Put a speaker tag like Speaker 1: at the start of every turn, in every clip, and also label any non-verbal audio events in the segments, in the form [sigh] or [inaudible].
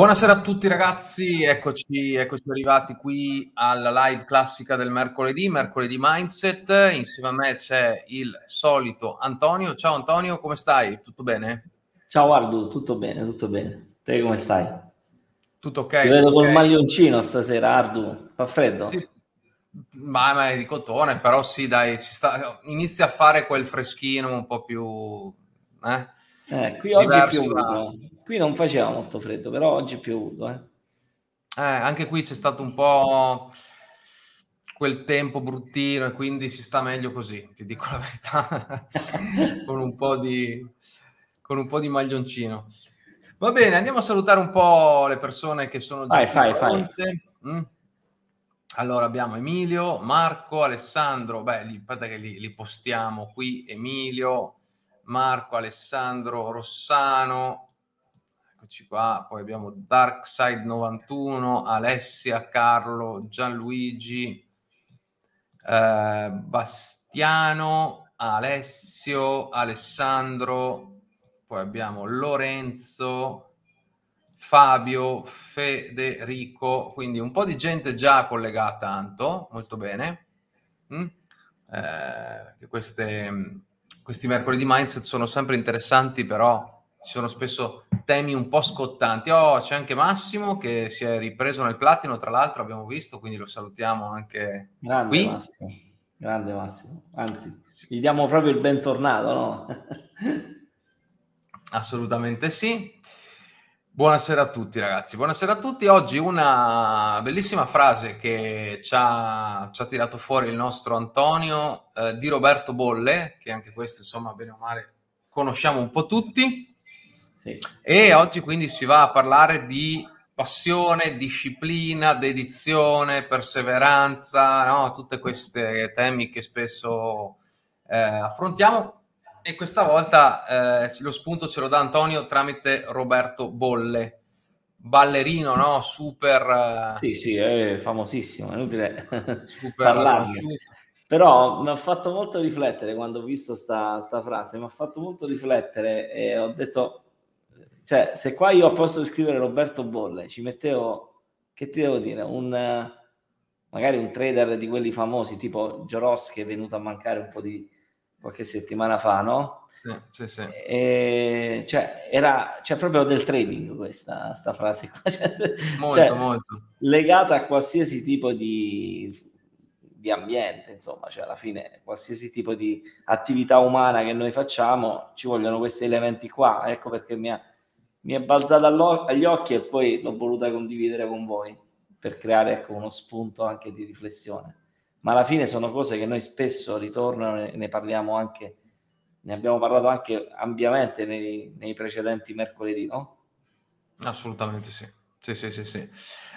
Speaker 1: Buonasera a tutti ragazzi, eccoci, eccoci arrivati qui alla live classica del mercoledì, mercoledì Mindset. Insieme a me c'è il solito Antonio. Ciao Antonio, come stai? Tutto bene?
Speaker 2: Ciao Ardu, tutto bene, tutto bene. Te come stai?
Speaker 1: Tutto ok.
Speaker 2: Ti vedo col okay. maglioncino stasera, Ardu. Fa freddo?
Speaker 1: Sì. Ma, ma, è di cotone, però sì, dai, sta... inizia a fare quel freschino un po' più...
Speaker 2: Eh? Eh, qui oggi è piovuto. Da... Qui non faceva molto freddo, però oggi è piovuto. Eh.
Speaker 1: Eh, anche qui c'è stato un po' quel tempo bruttino e quindi si sta meglio così, ti dico la verità, [laughs] con, un po di, con un po' di maglioncino. Va bene, andiamo a salutare un po' le persone che sono già
Speaker 2: fai, fai,
Speaker 1: mm. Allora abbiamo Emilio, Marco, Alessandro, beh, li, aspetta che li, li postiamo qui, Emilio, Marco, Alessandro, Rossano, eccoci qua, poi abbiamo Darkside 91, Alessia, Carlo, Gianluigi, eh, Bastiano, Alessio, Alessandro, poi abbiamo Lorenzo, Fabio, Federico, quindi un po' di gente già collegata tanto, molto bene. Mm? Eh, queste questi mercoledì mindset sono sempre interessanti, però ci sono spesso temi un po' scottanti. Oh, c'è anche Massimo che si è ripreso nel platino, tra l'altro abbiamo visto, quindi lo salutiamo anche
Speaker 2: grande
Speaker 1: qui.
Speaker 2: Massimo, grande Massimo. Anzi, gli diamo proprio il bentornato, no? [laughs]
Speaker 1: Assolutamente sì. Buonasera a tutti ragazzi, buonasera a tutti. Oggi una bellissima frase che ci ha, ci ha tirato fuori il nostro Antonio eh, di Roberto Bolle, che anche questo insomma bene o male conosciamo un po' tutti. Sì. E oggi quindi si va a parlare di passione, disciplina, dedizione, perseveranza, no? tutte queste temi che spesso eh, affrontiamo e questa volta eh, lo spunto ce lo dà Antonio tramite Roberto Bolle, ballerino, no? Super...
Speaker 2: Eh, sì, sì, è famosissimo, è inutile [laughs] parlarne. Però mi ha fatto molto riflettere quando ho visto sta, sta frase, mi ha fatto molto riflettere e ho detto, cioè, se qua io a posto di scrivere Roberto Bolle, ci mettevo, che ti devo dire, un magari un trader di quelli famosi, tipo Joros che è venuto a mancare un po' di qualche settimana fa, no?
Speaker 1: Sì, sì, sì.
Speaker 2: E, cioè, era cioè, proprio del trading questa, questa frase qua. [laughs] Cioè,
Speaker 1: molto, cioè, molto.
Speaker 2: Legata a qualsiasi tipo di, di ambiente, insomma, cioè alla fine qualsiasi tipo di attività umana che noi facciamo, ci vogliono questi elementi qua. Ecco perché mi, ha, mi è balzata agli occhi e poi l'ho voluta condividere con voi per creare ecco, uno spunto anche di riflessione ma alla fine sono cose che noi spesso ritornano e ne parliamo anche, ne abbiamo parlato anche ampiamente nei, nei precedenti mercoledì, no?
Speaker 1: Assolutamente sì. Sì, sì, sì, sì.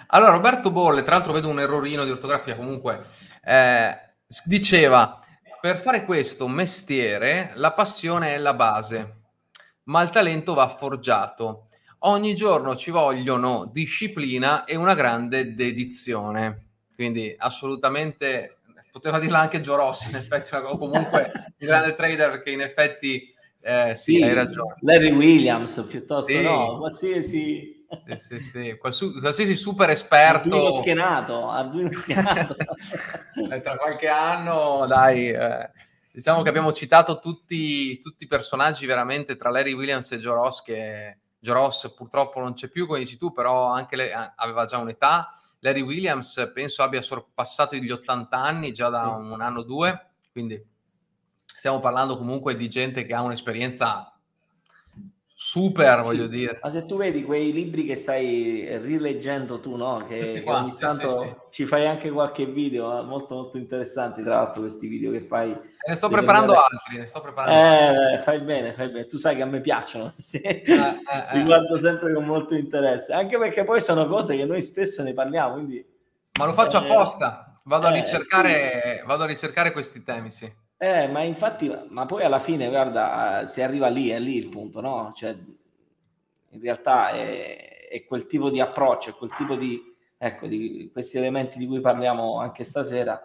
Speaker 1: Allora, Roberto Bolle, tra l'altro vedo un errorino di ortografia comunque, eh, diceva, per fare questo mestiere la passione è la base, ma il talento va forgiato. Ogni giorno ci vogliono disciplina e una grande dedizione. Quindi assolutamente, poteva dirla anche Joe Rossi in effetti, o comunque [laughs] il grande trader perché in effetti eh, sì, sì, hai ragione.
Speaker 2: Larry Williams piuttosto sì. no, qualsiasi...
Speaker 1: Sì, sì, sì. qualsiasi super esperto.
Speaker 2: Arduino schienato, Arduino [laughs] schienato.
Speaker 1: Eh, tra qualche anno, dai, eh, diciamo che abbiamo citato tutti, tutti i personaggi veramente tra Larry Williams e Joe Ross, che Joe Ross purtroppo non c'è più, come dici tu, però anche lei aveva già un'età. Larry Williams penso abbia sorpassato gli 80 anni già da un anno o due, quindi stiamo parlando comunque di gente che ha un'esperienza super, sì, voglio dire.
Speaker 2: Ma se tu vedi quei libri che stai rileggendo tu, no? Che qua, ogni sì, tanto sì, ci fai anche qualche video, eh, molto molto interessanti, tra l'altro questi video che fai. E
Speaker 1: ne sto preparando vedere... altri, ne sto preparando
Speaker 2: eh, altri. Fai bene, fai bene. Tu sai che a me piacciono, [laughs] sì. eh, eh, li eh. guardo sempre con molto interesse, anche perché poi sono cose che noi spesso ne parliamo, quindi...
Speaker 1: Ma lo faccio eh, apposta, vado a ricercare, vado a ricercare questi temi, sì.
Speaker 2: Eh, ma infatti, ma poi alla fine, guarda, si arriva lì, è lì il punto, no? Cioè, in realtà è, è quel tipo di approccio, è quel tipo di, ecco, di questi elementi di cui parliamo anche stasera,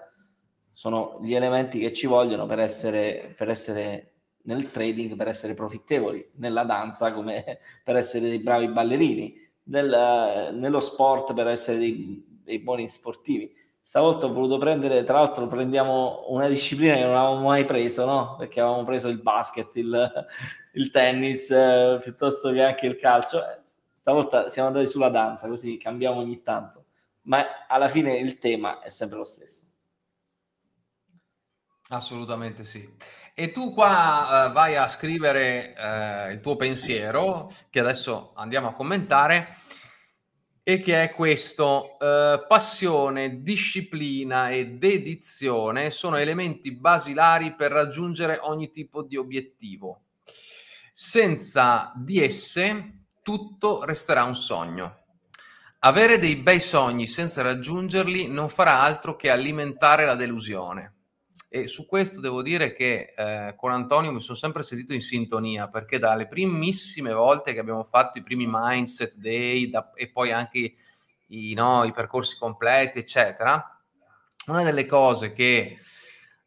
Speaker 2: sono gli elementi che ci vogliono per essere, per essere nel trading, per essere profittevoli, nella danza come [laughs] per essere dei bravi ballerini. nel, nello sport per essere dei, dei buoni sportivi. Stavolta ho voluto prendere, tra l'altro prendiamo una disciplina che non avevamo mai preso, no? Perché avevamo preso il basket, il, il tennis, eh, piuttosto che anche il calcio. Stavolta siamo andati sulla danza, così cambiamo ogni tanto. Ma alla fine il tema è sempre lo stesso.
Speaker 1: Assolutamente sì. E tu qua uh, vai a scrivere uh, il tuo pensiero, che adesso andiamo a commentare, e che è questo. Uh, passione, disciplina e dedizione sono elementi basilari per raggiungere ogni tipo di obiettivo. Senza di esse tutto resterà un sogno. Avere dei bei sogni senza raggiungerli non farà altro che alimentare la delusione. E su questo devo dire che eh, con Antonio mi sono sempre sentito in sintonia perché dalle primissime volte che abbiamo fatto i primi mindset day da, e poi anche i, no, i, percorsi completi, eccetera, una delle cose che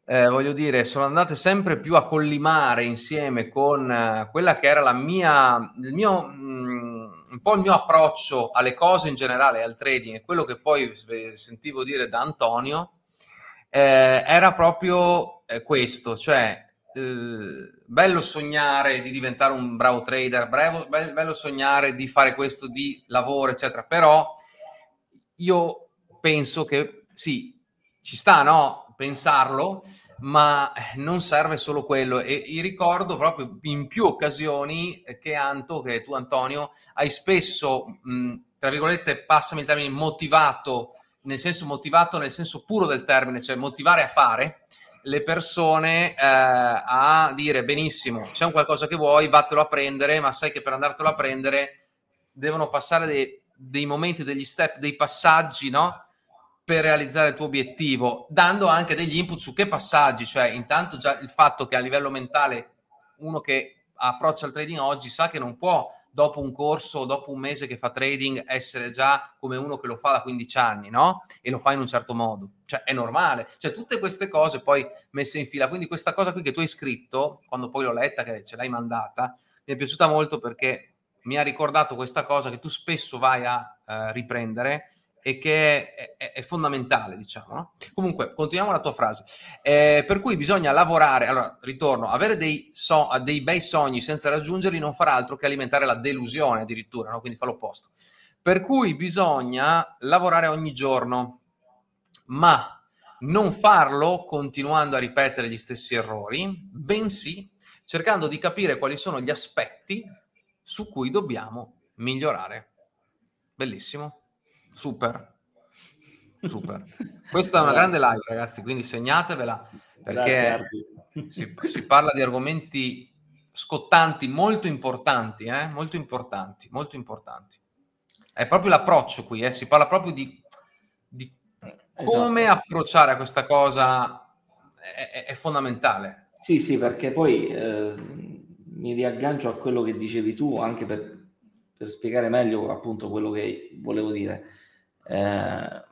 Speaker 1: eh, voglio dire sono andate sempre più a collimare insieme con eh, quella che era la mia, il mio, mh, mm, un po' il mio approccio alle cose in generale, al trading e quello che poi sentivo dire da Antonio eh, era proprio eh, questo, cioè eh, bello sognare di diventare un bravo trader, bravo, bello sognare di fare questo di lavoro, eccetera, però io penso che sì, ci sta, no? Pensarlo, ma non serve solo quello. E, e ricordo proprio in più occasioni che Anto, che tu Antonio, hai spesso, mh, tra virgolette, passami il termine, motivato nel senso motivato nel senso puro del termine, cioè motivare a fare le persone eh, a dire benissimo, c'è un qualcosa che vuoi, vattelo a prendere, ma sai che per andartelo a prendere devono passare dei, dei momenti, degli step, dei passaggi, no? Per realizzare il tuo obiettivo, dando anche degli input su che passaggi, cioè intanto già il fatto che a livello mentale uno che approccia il trading oggi sa che non può dopo un corso o dopo un mese che fa trading essere già come uno che lo fa da 15 anni, no? E lo fa in un certo modo. Cioè, è normale. Cioè, tutte queste cose poi messe in fila. Quindi questa cosa qui che tu hai scritto, quando poi l'ho letta, che ce l'hai mandata, mi è piaciuta molto perché mi ha ricordato questa cosa che tu spesso vai a uh, riprendere e che è, è, è fondamentale, diciamo. No? Comunque, continuiamo la tua frase. Eh, per cui bisogna lavorare, allora, ritorno, avere dei, so, dei, bei sogni senza raggiungerli non farà altro che alimentare la delusione addirittura, no? quindi fa l'opposto. Per cui bisogna lavorare ogni giorno, ma non farlo continuando a ripetere gli stessi errori, bensì cercando di capire quali sono gli aspetti su cui dobbiamo migliorare. Bellissimo. Super. Super. [laughs] Questa è una grande live, ragazzi, quindi segnatevela perché si, si, parla di argomenti scottanti, molto importanti, eh? molto importanti, molto importanti. È proprio l'approccio qui, eh? si parla proprio di, di come esatto. approcciare a questa cosa, è, è, è, fondamentale.
Speaker 2: Sì, sì, perché poi eh, mi riaggancio a quello che dicevi tu, anche per, per spiegare meglio appunto quello che volevo dire eh,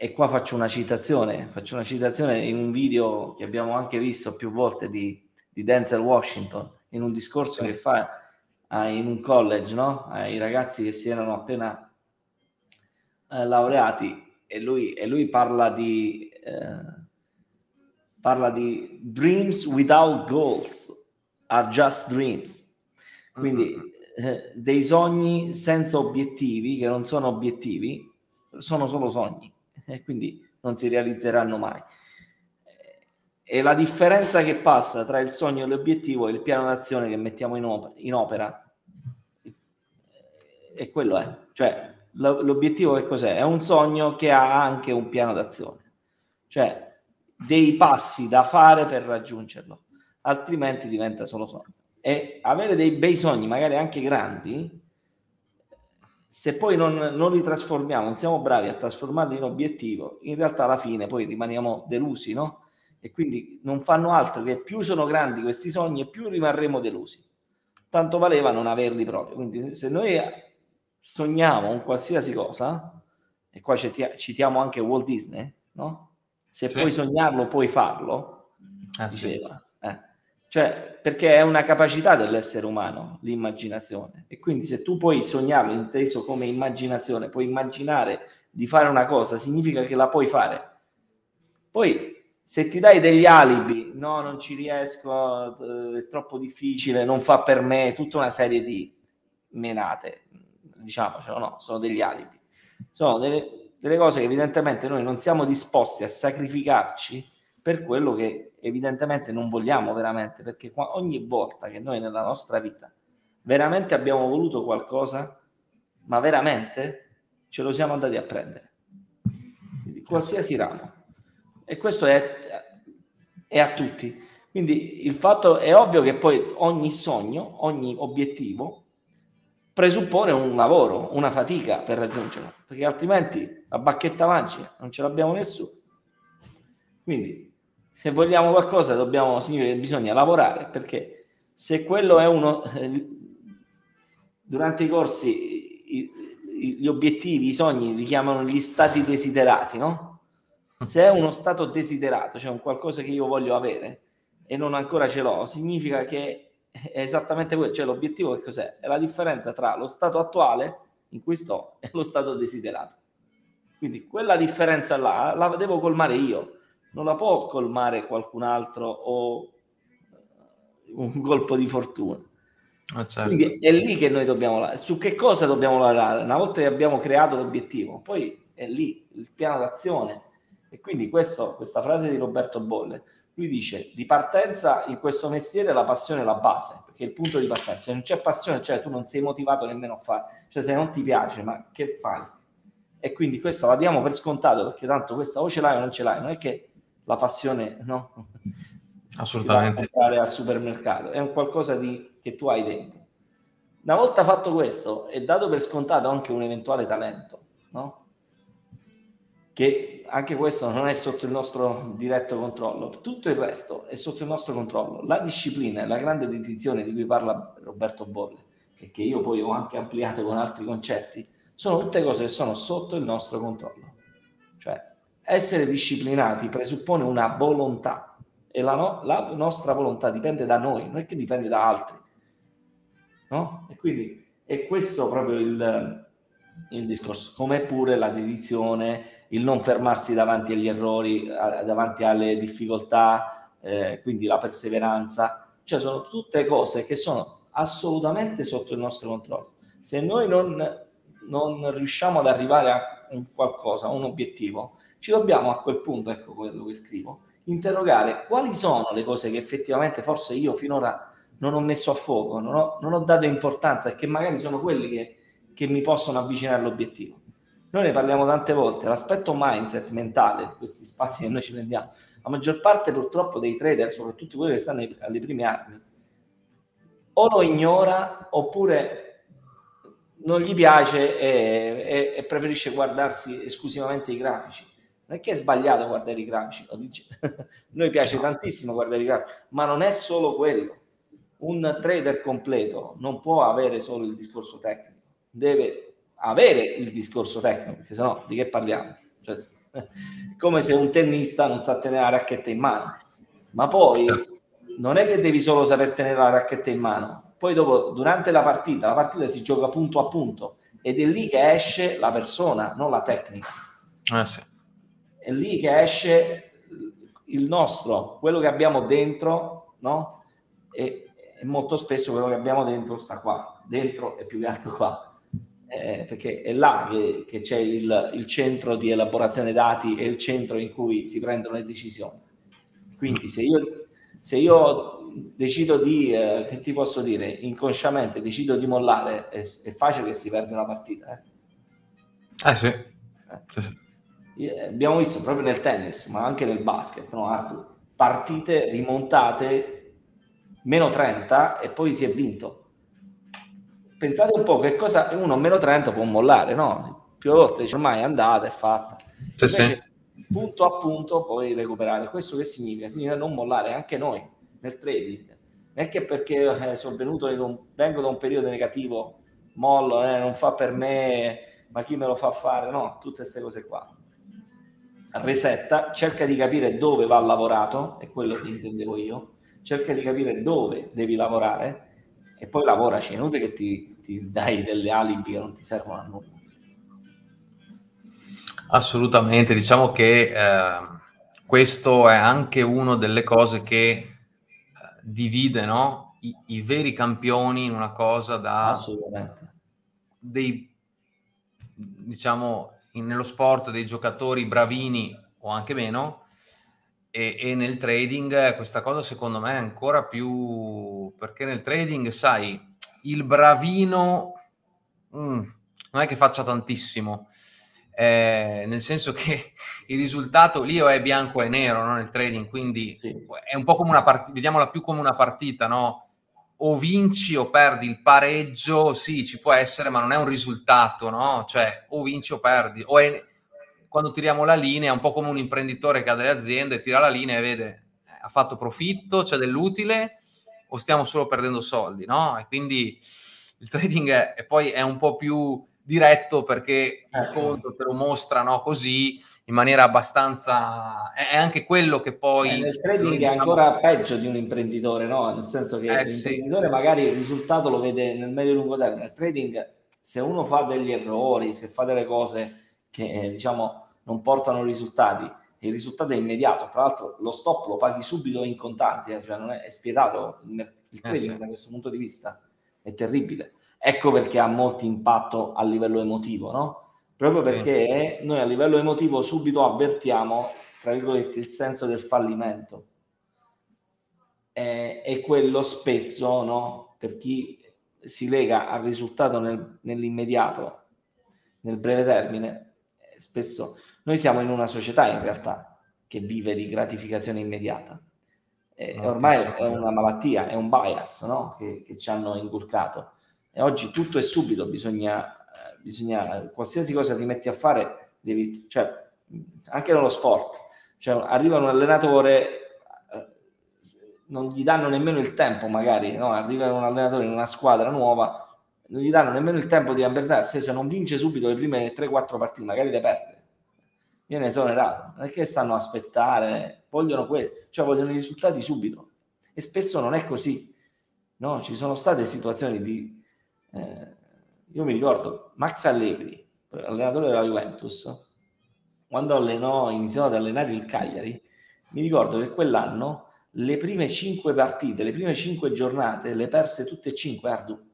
Speaker 2: e qua faccio una citazione, faccio una citazione in un video che abbiamo anche visto più volte di, di Denzel Washington, in un discorso che fa eh, in un college, no? ai ragazzi che si erano appena eh, laureati e lui, e lui parla di eh, parla di dreams without goals are just dreams quindi mm-hmm. eh, dei sogni senza obiettivi che non sono obiettivi sono solo sogni e quindi non si realizzeranno mai. E la differenza che passa tra il sogno e l'obiettivo è il piano d'azione che mettiamo in, op- in opera. E quello è. Cioè, l'obiettivo che cos'è? È un sogno che ha anche un piano d'azione. Cioè, dei passi da fare per raggiungerlo. Altrimenti diventa solo sogno. E avere dei bei sogni, magari anche grandi, se poi non, non, li trasformiamo, non siamo bravi a trasformarli in obiettivo, in realtà alla fine poi rimaniamo delusi, no? E quindi non fanno altro che più sono grandi questi sogni e più rimarremo delusi. Tanto valeva non averli proprio. Quindi se noi sogniamo un qualsiasi cosa, e qua citiamo anche Walt Disney, no? Se sì. puoi sognarlo, puoi farlo, ah, diceva. Sì. Eh. Cioè, perché è una capacità dell'essere umano, l'immaginazione. E quindi se tu puoi sognarlo inteso come immaginazione, puoi immaginare di fare una cosa, significa che la puoi fare. Poi, se ti dai degli alibi, no, non ci riesco, eh, è troppo difficile, non fa per me, tutta una serie di menate, diciamocelo, no, sono degli alibi. Sono delle, delle cose che evidentemente noi non siamo disposti a sacrificarci per quello che evidentemente non vogliamo veramente, perché ogni volta che noi nella nostra vita veramente abbiamo voluto qualcosa, ma veramente ce lo siamo andati a prendere. Quindi, qualsiasi ramo. E questo è, è a tutti. Quindi il fatto è ovvio che poi ogni sogno, ogni obiettivo presuppone un lavoro, una fatica per raggiungerlo, perché altrimenti la bacchetta magica non ce l'abbiamo nessuno. Quindi se vogliamo qualcosa dobbiamo, significa che bisogna lavorare perché se quello è uno durante i corsi gli obiettivi, i sogni li chiamano gli stati desiderati, no? Se è uno stato desiderato, cioè un qualcosa che io voglio avere e non ancora ce l'ho, significa che è esattamente quello, cioè l'obiettivo che cos'è? È la differenza tra lo stato attuale in cui sto e lo stato desiderato. Quindi quella differenza là la devo colmare io non la può colmare qualcun altro o un colpo di fortuna. Ah, certo. Quindi è lì che noi dobbiamo lavorare. Su che cosa dobbiamo lavorare? Una volta che abbiamo creato l'obiettivo, poi è lì il piano d'azione. E quindi questo, questa frase di Roberto Bolle, lui dice di partenza in questo mestiere la passione è la base, perché è il punto di partenza. Se non c'è passione, cioè tu non sei motivato nemmeno a fare, cioè se non ti piace, ma che fai? E quindi questo la diamo per scontato perché tanto questa o ce l'hai o non ce l'hai, non è che la passione, no?
Speaker 1: Assolutamente.
Speaker 2: al supermercato, è un qualcosa di, che tu hai dentro. Una volta fatto questo, è dato per scontato anche un eventuale talento, no? Che anche questo non è sotto il nostro diretto controllo, tutto il resto è sotto il nostro controllo. La disciplina e la grande dedizione di cui parla Roberto Bolle, e che io poi ho anche ampliato con altri concetti, sono tutte cose che sono sotto il nostro controllo. Cioè, essere disciplinati presuppone una volontà e la, no, la, nostra volontà dipende da noi, non è che dipende da altri. No? E quindi è questo proprio il, il discorso, come pure la dedizione, il non fermarsi davanti agli errori, davanti alle difficoltà, eh, quindi la perseveranza, cioè sono tutte cose che sono assolutamente sotto il nostro controllo. Se noi non, non riusciamo ad arrivare a un qualcosa, a un obiettivo, ci dobbiamo a quel punto, ecco quello che scrivo, interrogare quali sono le cose che effettivamente forse io finora non ho messo a fuoco, non ho, non ho dato importanza e che magari sono quelli che, che mi possono avvicinare all'obiettivo. Noi ne parliamo tante volte, l'aspetto mindset mentale, questi spazi che noi ci prendiamo, la maggior parte purtroppo dei trader, soprattutto quelli che stanno alle prime armi, o lo ignora oppure non gli piace e, e, e preferisce guardarsi esclusivamente i grafici non è che è sbagliato guardare i grafici, dice. [laughs] noi piace tantissimo guardare i grafici, ma non è solo quello. Un trader completo non può avere solo il discorso tecnico, deve avere il discorso tecnico, perché sennò di che parliamo? Cioè, [laughs] come se un tennista non sa tenere la racchetta in mano, ma poi certo. non è che devi solo saper tenere la racchetta in mano, poi dopo, durante la partita, la partita si gioca punto a punto ed è lì che esce la persona, non la tecnica.
Speaker 1: Eh sì
Speaker 2: è lì che esce il nostro, quello che abbiamo dentro, no? E, e molto spesso quello che abbiamo dentro sta qua, dentro è più che altro qua, eh, perché è là che, che c'è il, il, centro di elaborazione dati e il centro in cui si prendono le decisioni. Quindi se io, se io decido di, eh, che ti posso dire, inconsciamente decido di mollare, è, è facile che si perde la partita.
Speaker 1: Eh, eh sì. Eh. sì, sì
Speaker 2: abbiamo visto proprio nel tennis, ma anche nel basket, no, partite rimontate meno 30 e poi si è vinto. Pensate un po' che cosa uno meno 30 può mollare, no? Più volte dice ormai è andata, è fatta. Sì, sì. punto a punto puoi recuperare. Questo che significa? Significa non mollare anche noi nel trading. Non è che perché eh, sono venuto vengo da un periodo negativo, mollo, eh, non fa per me, ma chi me lo fa fare? No, tutte queste cose qua resetta, cerca di capire dove va lavorato, è quello che intendevo io, cerca di capire dove devi lavorare e poi lavoraci, è inutile che ti, ti dai delle alibi che non ti servono a nulla.
Speaker 1: Assolutamente, diciamo che eh, questo è anche una delle cose che eh, divide no? I, I, veri campioni in una cosa da dei, diciamo, in, nello sport dei giocatori bravini o anche meno, e, e, nel trading questa cosa secondo me è ancora più perché nel trading sai il bravino mm, non è che faccia tantissimo eh, nel senso che [laughs] il risultato lì è bianco e nero no? nel trading quindi sì. è un po' come una partita vediamola più come una partita no o vinci o perdi il pareggio sì ci può essere ma non è un risultato no cioè o vinci o perdi o è quando tiriamo la linea è un po' come un imprenditore che ha delle aziende, tira la linea e vede eh, ha fatto profitto, c'è dell'utile o stiamo solo perdendo soldi, no? E quindi il trading è, poi è un po' più diretto perché il certo. conto te lo mostra no? così in maniera abbastanza è anche quello che poi
Speaker 2: eh, nel trading diciamo... è ancora peggio di un imprenditore no? nel senso che eh, l'imprenditore sì. magari il risultato lo vede nel medio e lungo termine nel trading se uno fa degli errori se fa delle cose che eh, diciamo non portano risultati il risultato è immediato. Tra l'altro, lo stop lo paghi subito in contanti, eh? cioè non è, è spietato il, il trading eh sì. da questo punto di vista. È terribile. Ecco perché ha molto impatto a livello emotivo, no? Proprio perché sì. noi a livello emotivo subito avvertiamo, tra virgolette, il senso del fallimento. E, e quello spesso, no? Per chi si lega al risultato nel, nell'immediato, nel breve termine, spesso noi siamo in una società in realtà che vive di gratificazione immediata. E no, ormai è una malattia, è un bias no? che, che, ci hanno inculcato. E oggi tutto è subito, bisogna, eh, bisogna qualsiasi cosa ti metti a fare, devi, cioè, anche nello sport. Cioè, arriva un allenatore, eh, non gli danno nemmeno il tempo, magari, no? arriva un allenatore in una squadra nuova, non gli danno nemmeno il tempo di ambientarsi, se non vince subito le prime 3-4 partite, magari le perde. Viene esonerato. Che stanno a aspettare, vogliono quello, cioè vogliono i risultati subito. E spesso non è così. No? Ci sono state situazioni di... Eh, io mi ricordo Max Allegri, allenatore della Juventus, quando allenò, iniziò ad allenare il Cagliari, mi ricordo che quell'anno le prime cinque partite, le prime cinque giornate le perse tutte e cinque Ardu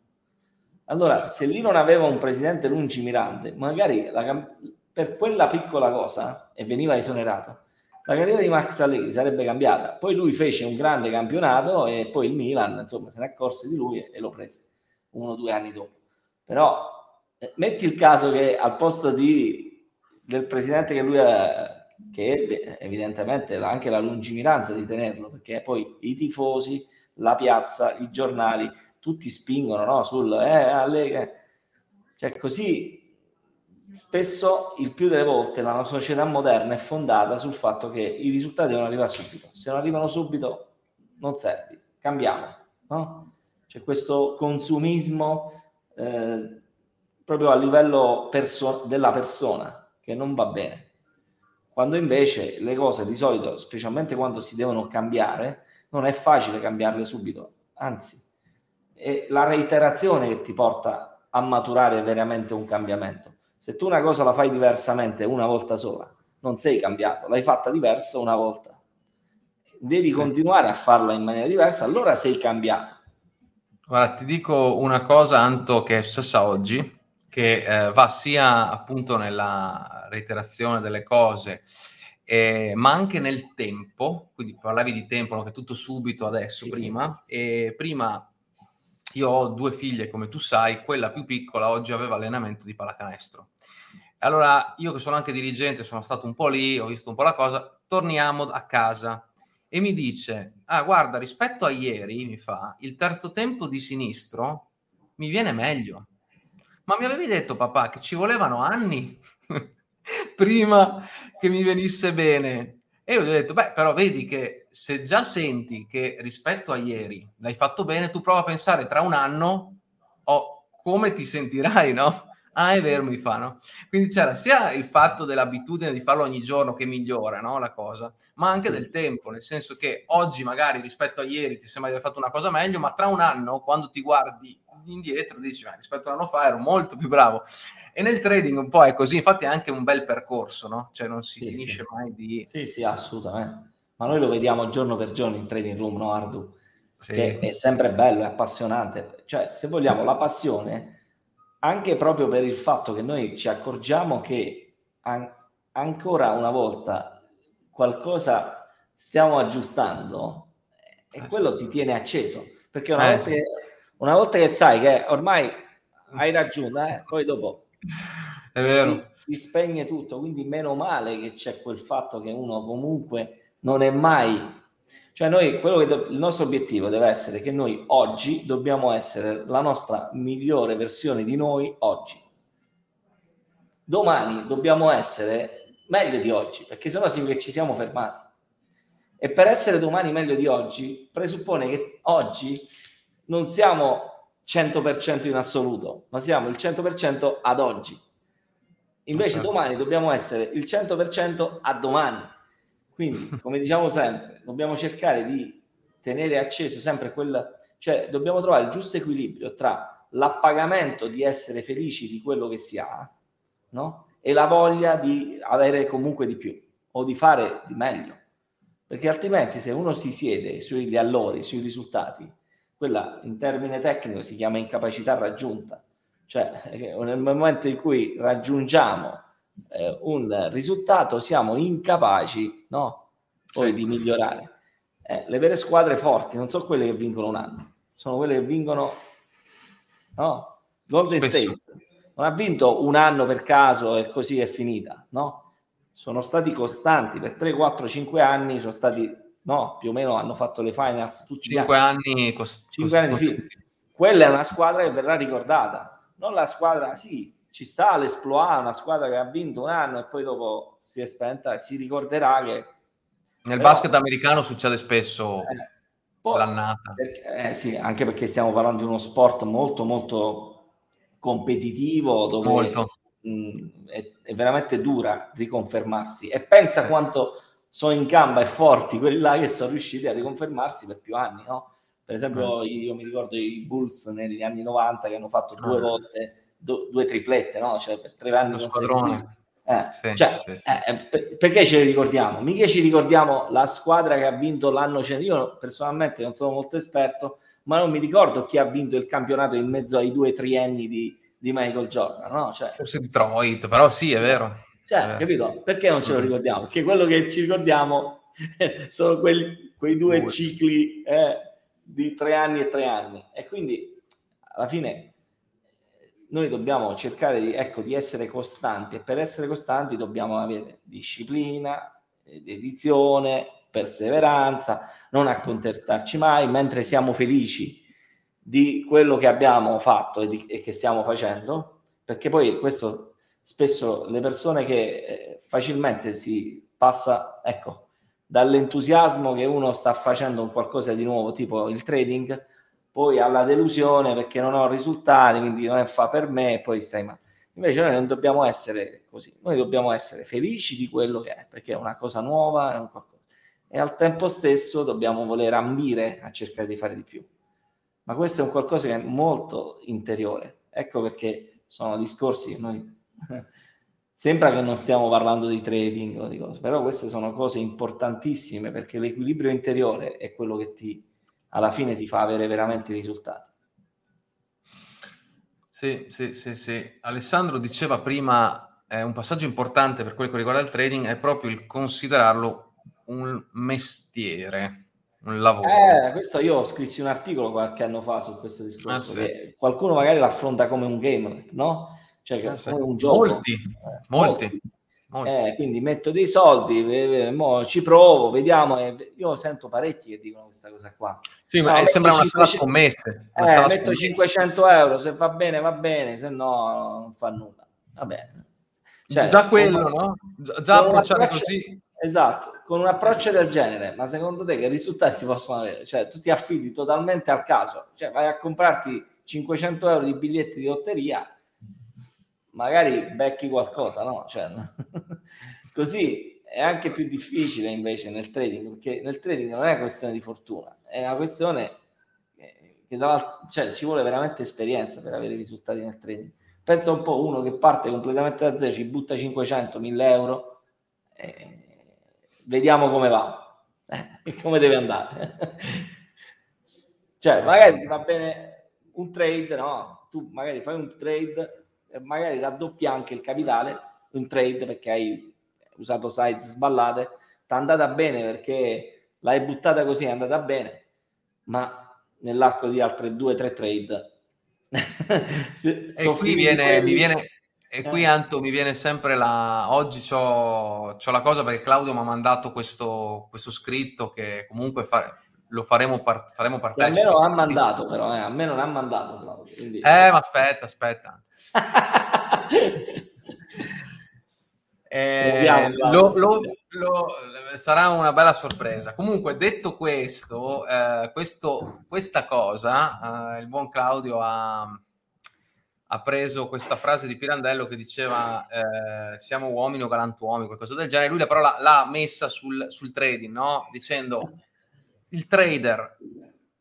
Speaker 2: allora, se lì non aveva un presidente lungimirante, magari la, per quella piccola cosa e veniva esonerato, la carriera di Max Allegri sarebbe cambiata. Poi lui fece un grande campionato e poi il Milan, insomma, se ne accorse di lui e lo prese uno o due anni dopo. Però eh, metti il caso che al posto di, del presidente che lui ha, che ebbe, evidentemente anche la lungimiranza di tenerlo, perché poi i tifosi, la piazza, i giornali tutti spingono no? sul eh, alle... cioè così spesso il più delle volte la società moderna è fondata sul fatto che i risultati devono arrivare subito se non arrivano subito non servi cambiamo no? C'è questo consumismo eh, proprio a livello perso- della persona che non va bene quando invece le cose di solito specialmente quando si devono cambiare non è facile cambiarle subito anzi è la reiterazione che ti porta a maturare veramente un cambiamento. Se tu una cosa la fai diversamente una volta sola, non sei cambiato, l'hai fatta diversa una volta. Devi sì. continuare a farla in maniera diversa, allora sei cambiato.
Speaker 1: Guarda, ti dico una cosa, Anto, che è successa oggi, che eh, va sia appunto nella reiterazione delle cose, eh, ma anche nel tempo, quindi parlavi di tempo, no? che tutto subito adesso, sì, prima, sì. e prima io ho due figlie, come tu sai, quella più piccola oggi aveva allenamento di pallacanestro. Allora, io che sono anche dirigente, sono stato un po' lì, ho visto un po' la cosa, torniamo a casa e mi dice, ah guarda, rispetto a ieri, mi fa, il terzo tempo di sinistro mi viene meglio. Ma mi avevi detto, papà, che ci volevano anni [laughs] prima che mi venisse bene. E io gli ho detto, beh, però vedi che se già senti che rispetto a ieri l'hai fatto bene, tu prova a pensare tra un anno oh, come ti sentirai, no? Ah, è vero, mi fa, no? Quindi c'era sia il fatto dell'abitudine di farlo ogni giorno che migliora, no? La cosa, ma anche sì. del tempo, nel senso che oggi magari rispetto a ieri ti sembra di aver fatto una cosa meglio, ma tra un anno, quando ti guardi indietro, dici, ma rispetto a un anno fa ero molto più bravo. E nel trading un po' è così, infatti è anche un bel percorso, no? Cioè non si sì, finisce
Speaker 2: sì.
Speaker 1: mai di...
Speaker 2: Sì, sì, assolutamente. Ma noi lo vediamo giorno per giorno in trading room, no Ardu? Sì. Che è sempre bello, è appassionante. Cioè, se vogliamo, la passione anche proprio per il fatto che noi ci accorgiamo che an- ancora una volta qualcosa stiamo aggiustando e eh, quello ti tiene acceso. Perché una, eh, volta, che, una volta che sai che ormai hai raggiunto, eh, poi dopo
Speaker 1: è vero.
Speaker 2: Si, si spegne tutto, quindi meno male che c'è quel fatto che uno comunque non è mai cioè noi, quello che do, il nostro obiettivo deve essere che noi oggi dobbiamo essere la nostra migliore versione di noi oggi. Domani dobbiamo essere meglio di oggi, perché sennò significa che ci siamo fermati. E per essere domani meglio di oggi presuppone che oggi non siamo 100% in assoluto, ma siamo il 100% ad oggi. Invece certo. domani dobbiamo essere il 100% a domani. Quindi, come diciamo sempre, dobbiamo cercare di tenere acceso sempre quel, cioè dobbiamo trovare il giusto equilibrio tra l'appagamento di essere felici di quello che si ha, no? E la voglia di avere comunque di più o di fare di meglio. Perché altrimenti se uno si siede sugli allori, sui risultati, quella in termine tecnico si chiama incapacità raggiunta. Cioè, nel momento in cui raggiungiamo eh, un risultato siamo incapaci no? poi sì. di migliorare. Eh, le vere squadre forti non sono quelle che vincono un anno, sono quelle che vincono no? Golden State non ha vinto un anno per caso e così è finita, no? Sono stati costanti per 3, 4, 5 anni, sono stati, no, più o meno hanno fatto le finals tutti
Speaker 1: 5 anni, cost-
Speaker 2: 5 anni di. Quella è una squadra che verrà ricordata, non la squadra, sì, ci sta l'esploit, una squadra che ha vinto un anno e poi dopo si è spenta, si ricorderà che...
Speaker 1: Nel però, basket americano succede spesso eh, poi, l'annata.
Speaker 2: Perché, eh, sì, anche perché stiamo parlando di uno sport molto molto competitivo dove molto. Mh, è, è, veramente dura riconfermarsi e pensa eh. quanto sono in gamba e forti quelli là che sono riusciti a riconfermarsi per più anni, no? Per esempio, eh, io mi ricordo i Bulls negli anni 90 che hanno fatto due ah. volte do, due triplette, no? Cioè per tre anni consecutivi. Eh, sì, cioè, sì. Eh, per, perché ce le ricordiamo? Mica ci ricordiamo la squadra che ha vinto l'anno Io personalmente non sono molto esperto, ma non mi ricordo chi ha vinto il campionato in mezzo ai due trienni di, di Michael Jordan. No? Cioè,
Speaker 1: Forse Detroit, però sì, è vero.
Speaker 2: Cioè, è vero. capito? Perché non ce lo mm. ricordiamo? Perché quello che ci ricordiamo [laughs] sono quelli, quei due Due. cicli eh, di tre anni e tre anni. E quindi alla fine noi dobbiamo cercare di, ecco, di essere costanti e per essere costanti dobbiamo avere disciplina, dedizione, perseveranza, non accontentarci mai, mentre siamo felici di quello che abbiamo fatto e, di, e che stiamo facendo, perché poi questo spesso le persone che eh, facilmente si passa, ecco, dall'entusiasmo che uno sta facendo un qualcosa di nuovo, tipo il trading, poi alla delusione perché non ho risultati, quindi non è fa per me e poi stai male. Invece noi non dobbiamo essere così, noi dobbiamo essere felici di quello che è, perché è una cosa nuova, un e al tempo stesso dobbiamo voler ambire a cercare di fare di più. Ma questo è un qualcosa che è molto interiore. Ecco perché sono discorsi che noi [laughs] sembra che non stiamo parlando di trading o di cose, però queste sono cose importantissime perché l'equilibrio interiore è quello che ti alla fine ti fa avere veramente risultati.
Speaker 1: Sì, sì, sì, sì. Alessandro diceva prima, è un passaggio importante per quello che riguarda il trading, è proprio il considerarlo un mestiere, un lavoro.
Speaker 2: Eh, questo io scrissi un articolo qualche anno fa su questo discorso, ah, sì. qualcuno magari l'affronta come un game, no? Cioè, ah, sì. come un gioco.
Speaker 1: Molti, eh, molti. molti.
Speaker 2: Eh, quindi metto dei soldi, eh, mo, ci provo, vediamo. Eh, io sento parecchi che dicono questa cosa qua.
Speaker 1: Sì, no, ma sembra una 500, sala scommesse.
Speaker 2: Una eh, sala metto scommesse. 500 euro, se va bene va bene, se no non fa nulla. Va bene.
Speaker 1: Cioè, già quello, no? Già approcciare così.
Speaker 2: Esatto, con un approccio del genere, ma secondo te che risultati si possono avere? Cioè, tu ti affidi totalmente al caso, cioè vai a comprarti 500 euro di biglietti di lotteria magari becchi qualcosa, no? Cioè, [laughs] così è anche più difficile invece nel trading, perché nel trading non è una questione di fortuna, è una questione che dalla, cioè, ci vuole veramente esperienza per avere risultati nel trading. Pensa un po' uno che parte completamente da zero, ci butta 500, 1000 euro, eh, vediamo come va, eh, [laughs] come deve andare. [laughs] cioè, magari ti va bene un trade, no? Tu magari fai un trade magari raddoppia anche il capitale, un trade perché hai usato sites sballate, ti è andata bene perché l'hai buttata così, è andata bene, ma nell'arco di altre due o tre trade [laughs]
Speaker 1: e qui viene, mi viene, e qui eh. Anto mi viene sempre la... Oggi c'ho, c'ho la cosa perché Claudio mi ha mandato questo, questo scritto che comunque fa, lo faremo, par, faremo
Speaker 2: partecipe. A me non ha mandato però, eh. a me non ha mandato Claudio.
Speaker 1: Quindi... Eh, ma aspetta, aspetta. [laughs] eh, lo, lo, lo, sarà una bella sorpresa. Comunque, detto questo, eh, questo questa cosa, eh, il buon Claudio ha, ha, preso questa frase di Pirandello che diceva eh, siamo uomini o galantuomini, qualcosa del genere. Lui però l'ha, l'ha messa sul, sul trading, no? dicendo il trader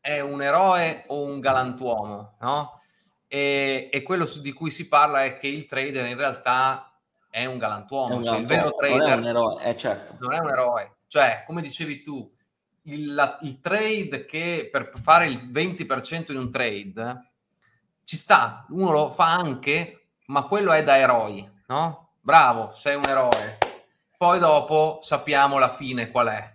Speaker 1: è un eroe o un galantuomo, no? E, e quello di cui si parla è che il trader in realtà è un galantuomo, è un cioè il vero trader non è un eroe, eh, certo. non è un eroe. Cioè, come dicevi tu, il, la, il, trade che per fare il 20% di un trade ci sta, uno lo fa anche, ma quello è da eroi, no? Bravo, sei un eroe. Poi dopo sappiamo la fine qual è.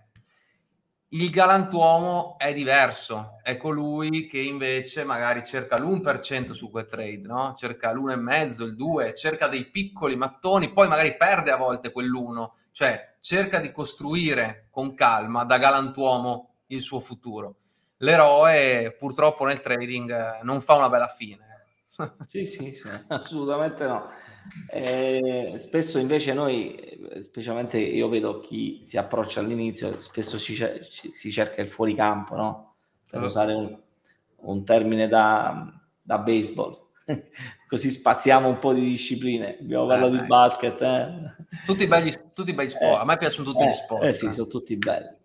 Speaker 1: Il galantuomo è diverso, è colui che invece magari cerca l'1% su quel trade, no? cerca l'1,5, il 2, cerca dei piccoli mattoni, poi magari perde a volte quell'1, cioè cerca di costruire con calma da galantuomo il suo futuro. L'eroe purtroppo nel trading non fa una bella fine.
Speaker 2: Sì, sì, sì, [laughs] assolutamente no. Eh, spesso invece noi, specialmente io vedo chi si approccia all'inizio, spesso si, si cerca il fuoricampo, no? Per usare un, un termine da, da, baseball. [laughs] Così spaziamo un po' di discipline. Abbiamo parlato eh, di basket. Eh.
Speaker 1: Tutti, belli, tutti belli sport. A me piacciono tutti
Speaker 2: gli
Speaker 1: eh, sport.
Speaker 2: Eh sì, eh. sono tutti belli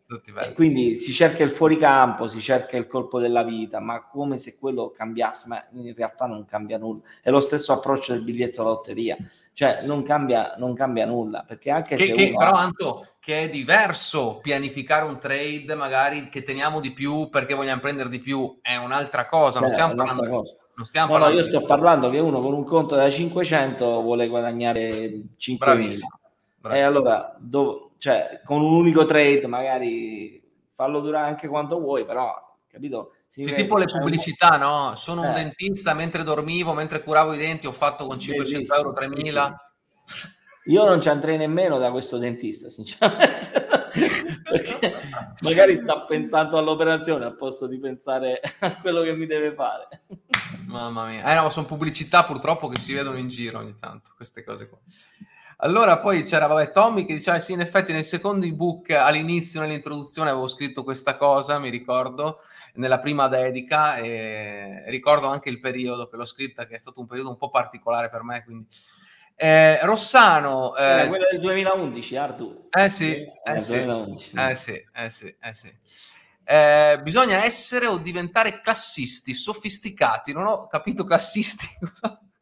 Speaker 2: quindi si cerca il fuoricampo, si cerca il colpo della vita, ma come se quello cambiasse, ma in realtà non cambia nulla. È lo stesso approccio del biglietto alla lotteria, cioè non cambia, non cambia nulla. Perché anche
Speaker 1: che,
Speaker 2: se
Speaker 1: che, però, ha... Anto, che è diverso pianificare un trade, magari che teniamo di più perché vogliamo prendere di più, è un'altra cosa. non stiamo parlando. Cosa.
Speaker 2: Non stiamo no, parlando no, io sto parlando che uno con un conto da 500 vuole guadagnare 5.000. E allora, dove, cioè con un unico trade magari fallo durare anche quanto vuoi, però capito?
Speaker 1: sì, tipo le pubblicità, no? Sono eh. un dentista mentre dormivo, mentre curavo i denti, ho fatto con 500 Bellissimo, euro 3000. Sì,
Speaker 2: sì. Io non ci andrei nemmeno da questo dentista, sinceramente, [laughs] perché magari sta pensando all'operazione al posto di pensare a quello che mi deve fare.
Speaker 1: Mamma mia, eh no, sono pubblicità purtroppo che si vedono in giro ogni tanto, queste cose qua. Allora poi c'era vabbè, Tommy che diceva sì, in effetti nel secondo ebook all'inizio, nell'introduzione avevo scritto questa cosa, mi ricordo, nella prima dedica e ricordo anche il periodo che l'ho scritta, che è stato un periodo un po' particolare per me, quindi... Eh, Rossano...
Speaker 2: Eh, quello del 2011, Artu.
Speaker 1: Eh sì, eh, sì, eh sì, eh sì, eh sì. Eh, bisogna essere o diventare classisti, sofisticati. Non ho capito classisti. [laughs]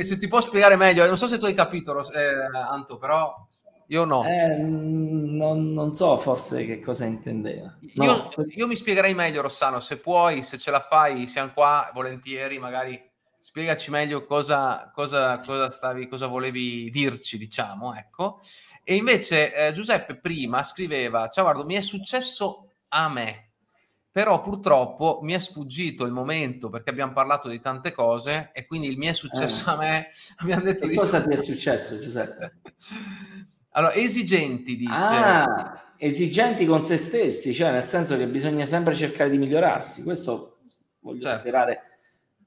Speaker 1: se ti può spiegare meglio, non so se tu hai capito, eh, Anto, però io no.
Speaker 2: Eh, non, non, so forse che cosa intendeva.
Speaker 1: No, io, questo... io, mi spiegherei meglio, Rossano, se puoi, se ce la fai, siamo qua volentieri, magari spiegaci meglio cosa, cosa, cosa, stavi, cosa volevi dirci, diciamo, ecco. E invece eh, Giuseppe prima scriveva, ciao guardo, mi è successo a me, però purtroppo mi è sfuggito il momento perché abbiamo parlato di tante cose e quindi il mi è successo eh. a me, [laughs] abbiamo detto
Speaker 2: e
Speaker 1: di...
Speaker 2: Cosa ti è successo Giuseppe? [laughs]
Speaker 1: allora, esigenti dice...
Speaker 2: Ah, esigenti con se stessi, cioè nel senso che bisogna sempre cercare di migliorarsi, questo voglio certo. sperare,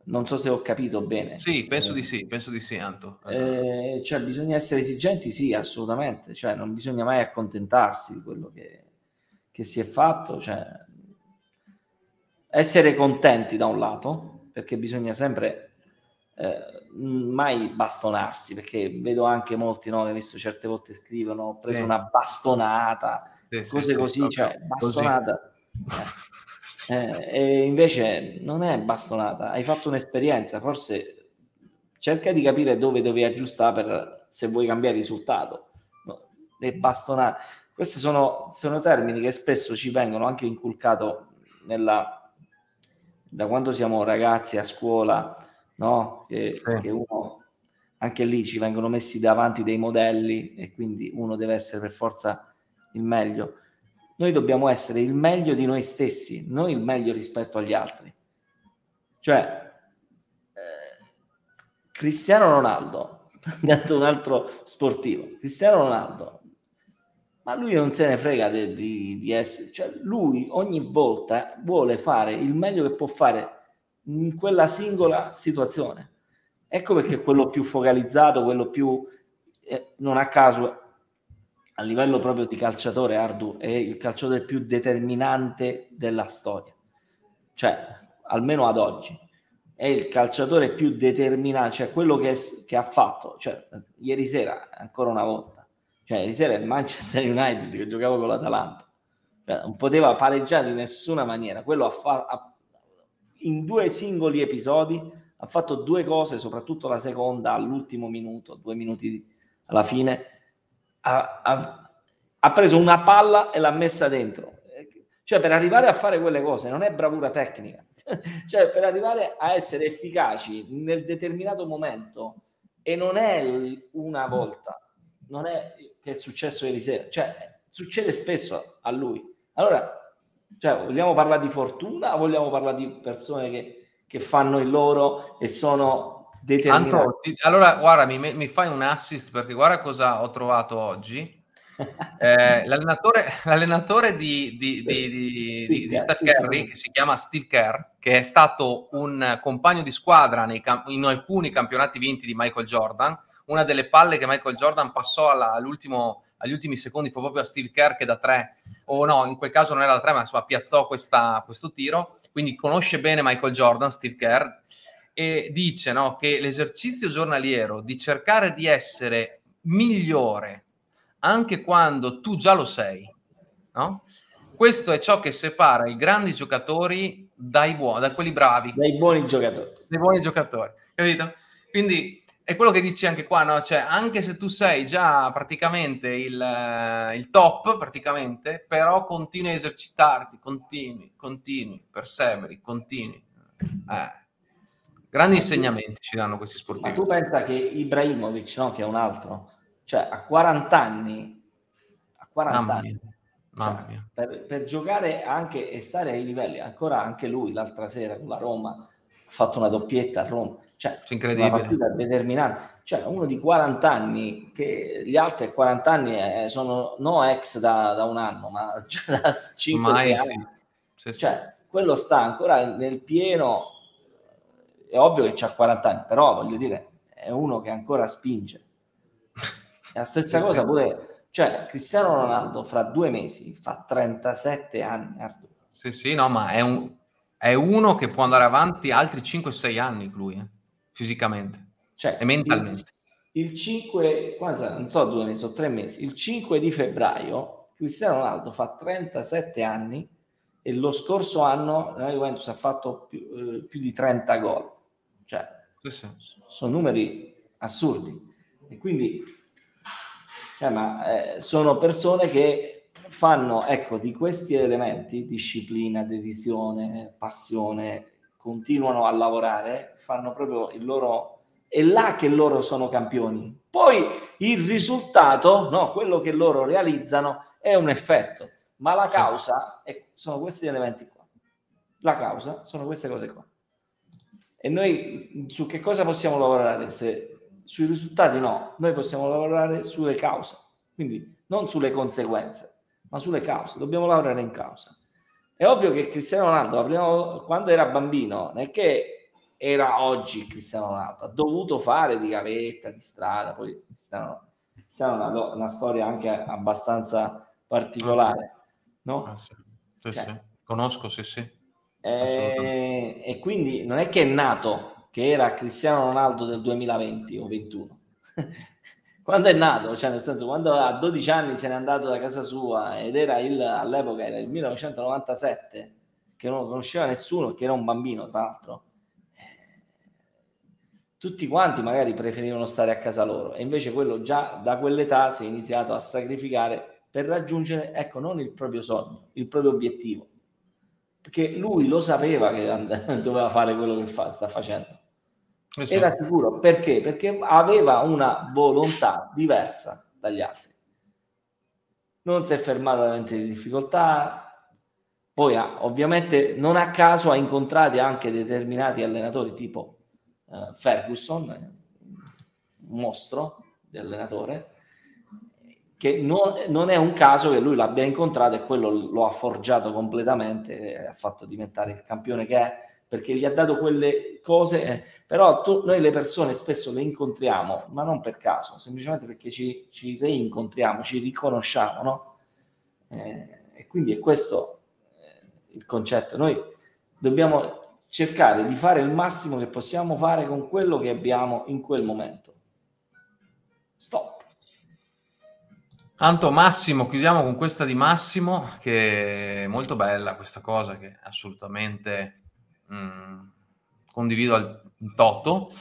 Speaker 2: non so se ho capito bene.
Speaker 1: Sì, penso eh, di sì, penso di sì, Anto.
Speaker 2: Eh, cioè bisogna essere esigenti, sì, assolutamente, cioè non bisogna mai accontentarsi di quello che, che si è fatto, cioè essere contenti da un lato, perché bisogna sempre eh, mai bastonarsi, perché vedo anche molti no, che visto certe volte scrivono ho preso sì. una bastonata, sì, cose sì, così, cioè bastonata. Così. Eh, e invece non è bastonata, hai fatto un'esperienza, forse cerca di capire dove devi aggiustare per se vuoi cambiare risultato. No, le bastonate, questi sono, sono termini che spesso ci vengono anche inculcato nella, da quando siamo ragazzi a scuola no? Che, sì. che uno, anche lì ci vengono messi davanti dei modelli e quindi uno deve essere per forza il meglio. Noi dobbiamo essere il meglio di noi stessi, non il meglio rispetto agli altri. Cioè, eh, Cristiano Ronaldo, [laughs] prendendo un altro sportivo, Cristiano Ronaldo, ma lui non se ne frega di, di, di essere, cioè lui ogni volta vuole fare il meglio che può fare in quella singola situazione. Ecco perché quello più focalizzato, quello più, eh, non a caso, a livello proprio di calciatore, Ardu è il calciatore più determinante della storia. Cioè, almeno ad oggi, è il calciatore più determinante, cioè quello che, che ha fatto. Cioè, ieri sera, ancora una volta, cioè, ieri sera il Manchester United che giocava con l'Atalanta, cioè, non poteva pareggiare di nessuna maniera. Quello ha, fa- ha in due singoli episodi ha fatto due cose, soprattutto la seconda all'ultimo minuto, due minuti alla fine, ha, ha, ha, preso una palla e l'ha messa dentro. Cioè per arrivare a fare quelle cose non è bravura tecnica, [laughs] cioè per arrivare a essere efficaci nel determinato momento e non è una volta, non è che è successo ieri sera, cioè succede spesso a lui. Allora cioè, vogliamo parlare di fortuna o vogliamo parlare di persone che, che fanno il loro e sono determinate? Anto,
Speaker 1: allora, guarda, mi, mi, fai un assist perché guarda cosa ho trovato oggi. [laughs] Eh, l'allenatore, l'allenatore di, di, di, di, di Steph Curry, che si chiama Steve Kerr, che è stato un compagno di squadra nei, in alcuni campionati vinti di Michael Jordan, una delle palle che Michael Jordan passò alla, all'ultimo agli ultimi secondi fu proprio a Steve Kerr che da tre, o no, in quel caso non era da tre, ma insomma piazzò questa, questo tiro, quindi conosce bene Michael Jordan, Steve Kerr, e dice no, che l'esercizio giornaliero di cercare di essere migliore anche quando tu già lo sei, no? Questo è ciò che separa i grandi giocatori dai buoni, da quelli bravi.
Speaker 2: Dai buoni giocatori.
Speaker 1: Dai buoni giocatori, capito? Quindi è quello che dici anche qua, no? Cioè, anche se tu sei già praticamente il, eh, il, top, praticamente, però continui a esercitarti, continui, continui, perseveri, continui. Eh. Grandi insegnamenti ci danno questi sportivi.
Speaker 2: Ma tu pensa che Ibrahimovic, no? che è un altro, cioè a 40 anni, a 40 Mamma anni, cioè, per, per, giocare anche e stare ai livelli, ancora anche lui l'altra sera con la Roma, ha fatto una doppietta a Roma, cioè,
Speaker 1: incredibile. Una partita
Speaker 2: determinante. Cioè, uno di 40 anni, che gli altri 40 anni eh, sono no ex da, da, un anno, ma [laughs] già da 5-6 anni. Sì. Sì, cioè, sì. quello sta ancora nel pieno. È ovvio che ha 40 anni, però voglio dire, è uno che ancora spinge. È la stessa [laughs] cosa pure, cioè, Cristiano Ronaldo fra due mesi fa 37 anni. Ardu.
Speaker 1: Sì, sì, no, ma è, un, è uno che può andare avanti altri 5-6 anni lui. Eh fisicamente cioè, e mentalmente.
Speaker 2: Il, il 5, cosa, non so due mesi o tre mesi, il 5 di febbraio Cristiano Ronaldo fa 37 anni e lo scorso anno la Juventus ha fatto più, eh, più di 30 gol. Cioè, sì, sì. sono numeri assurdi. E quindi cioè, ma, eh, sono persone che fanno ecco, di questi elementi, disciplina, dedizione, passione, continuano a lavorare, fanno proprio il loro... È là che loro sono campioni. Poi il risultato, no, quello che loro realizzano è un effetto, ma la causa è, sono questi elementi qua. La causa sono queste cose qua. E noi su che cosa possiamo lavorare? Se, sui risultati no, noi possiamo lavorare sulle cause, quindi non sulle conseguenze, ma sulle cause. Dobbiamo lavorare in causa. È ovvio che Cristiano Ronaldo, prima, quando era bambino, non è che era oggi Cristiano Ronaldo, ha dovuto fare di gavetta, di strada, poi Cristiano, Cristiano è una, una, storia anche abbastanza particolare, no?
Speaker 1: Ah, sì. Sì, cioè, sì. Conosco, sì, sì.
Speaker 2: E, e quindi non è che è nato che era Cristiano Ronaldo del 2020 o 21. Quando è nato, cioè nel senso quando a 12 anni se n'è andato da casa sua ed era il, all'epoca era il 1997, che non conosceva nessuno, che era un bambino tra l'altro, tutti quanti magari preferivano stare a casa loro e invece quello già da quell'età si è iniziato a sacrificare per raggiungere, ecco, non il proprio sogno, il proprio obiettivo. Perché lui lo sapeva che [laughs] doveva fare quello che fa, sta facendo. Esatto. Era sicuro perché? Perché aveva una volontà diversa dagli altri. Non si è fermato davanti alle difficoltà. Poi ovviamente non a caso ha incontrato anche determinati allenatori tipo uh, Ferguson, un mostro di allenatore, che non, non, è un caso che lui l'abbia incontrato e quello lo ha forgiato completamente ha fatto diventare il campione che è perché gli ha dato quelle cose, eh, però tu, noi le persone spesso le incontriamo, ma non per caso, semplicemente perché ci, ci reincontriamo, ci riconosciamo, no? Eh, e quindi è questo eh, il concetto. Noi dobbiamo cercare di fare il massimo che possiamo fare con quello che abbiamo in quel momento. Stop.
Speaker 1: Anto Massimo, chiudiamo con questa di Massimo, che è molto bella questa cosa, che assolutamente mh, mm, condivido al toto,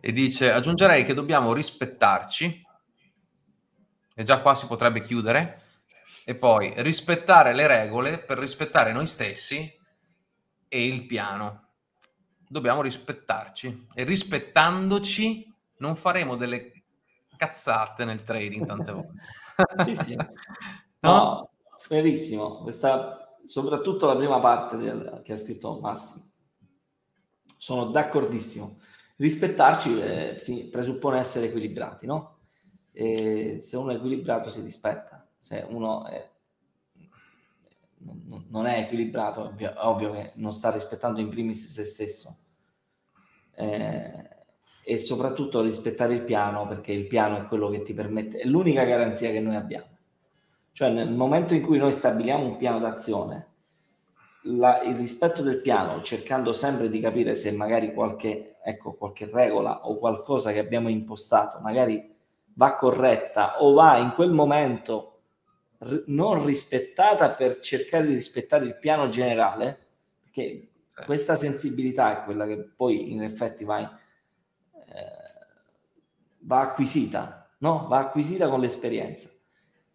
Speaker 1: e dice, aggiungerei che dobbiamo rispettarci, e già qua si potrebbe chiudere, e poi rispettare le regole per rispettare noi stessi e il piano. Dobbiamo rispettarci e rispettandoci non faremo delle cazzate nel trading tante volte [laughs]
Speaker 2: sì, sì. No, verissimo. Questa, soprattutto la prima parte del, che ha scritto Massimo. Sono d'accordissimo. Rispettarci eh, si presuppone essere equilibrati, no? E se uno è equilibrato si rispetta. Se uno è, non è equilibrato, ovvio, ovvio, che non sta rispettando in primis se stesso. Eh, e soprattutto rispettare il piano perché il piano è quello che ti permette, è l'unica garanzia che noi abbiamo. Cioè nel momento in cui noi stabiliamo un piano d'azione, la, il rispetto del piano, cercando sempre di capire se magari qualche, ecco, qualche regola o qualcosa che abbiamo impostato magari va corretta o va in quel momento r- non rispettata per cercare di rispettare il piano generale, perché questa sensibilità è quella che poi in effetti va in, va acquisita, no? Va acquisita con l'esperienza.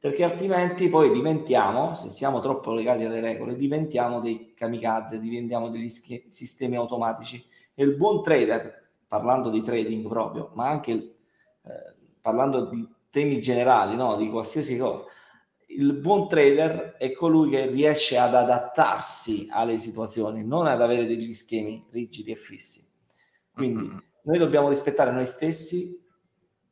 Speaker 2: Perché altrimenti poi diventiamo, se siamo troppo legati alle regole, diventiamo dei kamikaze, diventiamo degli sch- sistemi automatici. E il buon trader, parlando di trading proprio, ma anche eh, parlando di temi generali, no? di qualsiasi cosa, il buon trader è colui che riesce ad adattarsi alle situazioni, non ad avere degli schemi rigidi e fissi. Quindi noi dobbiamo rispettare noi stessi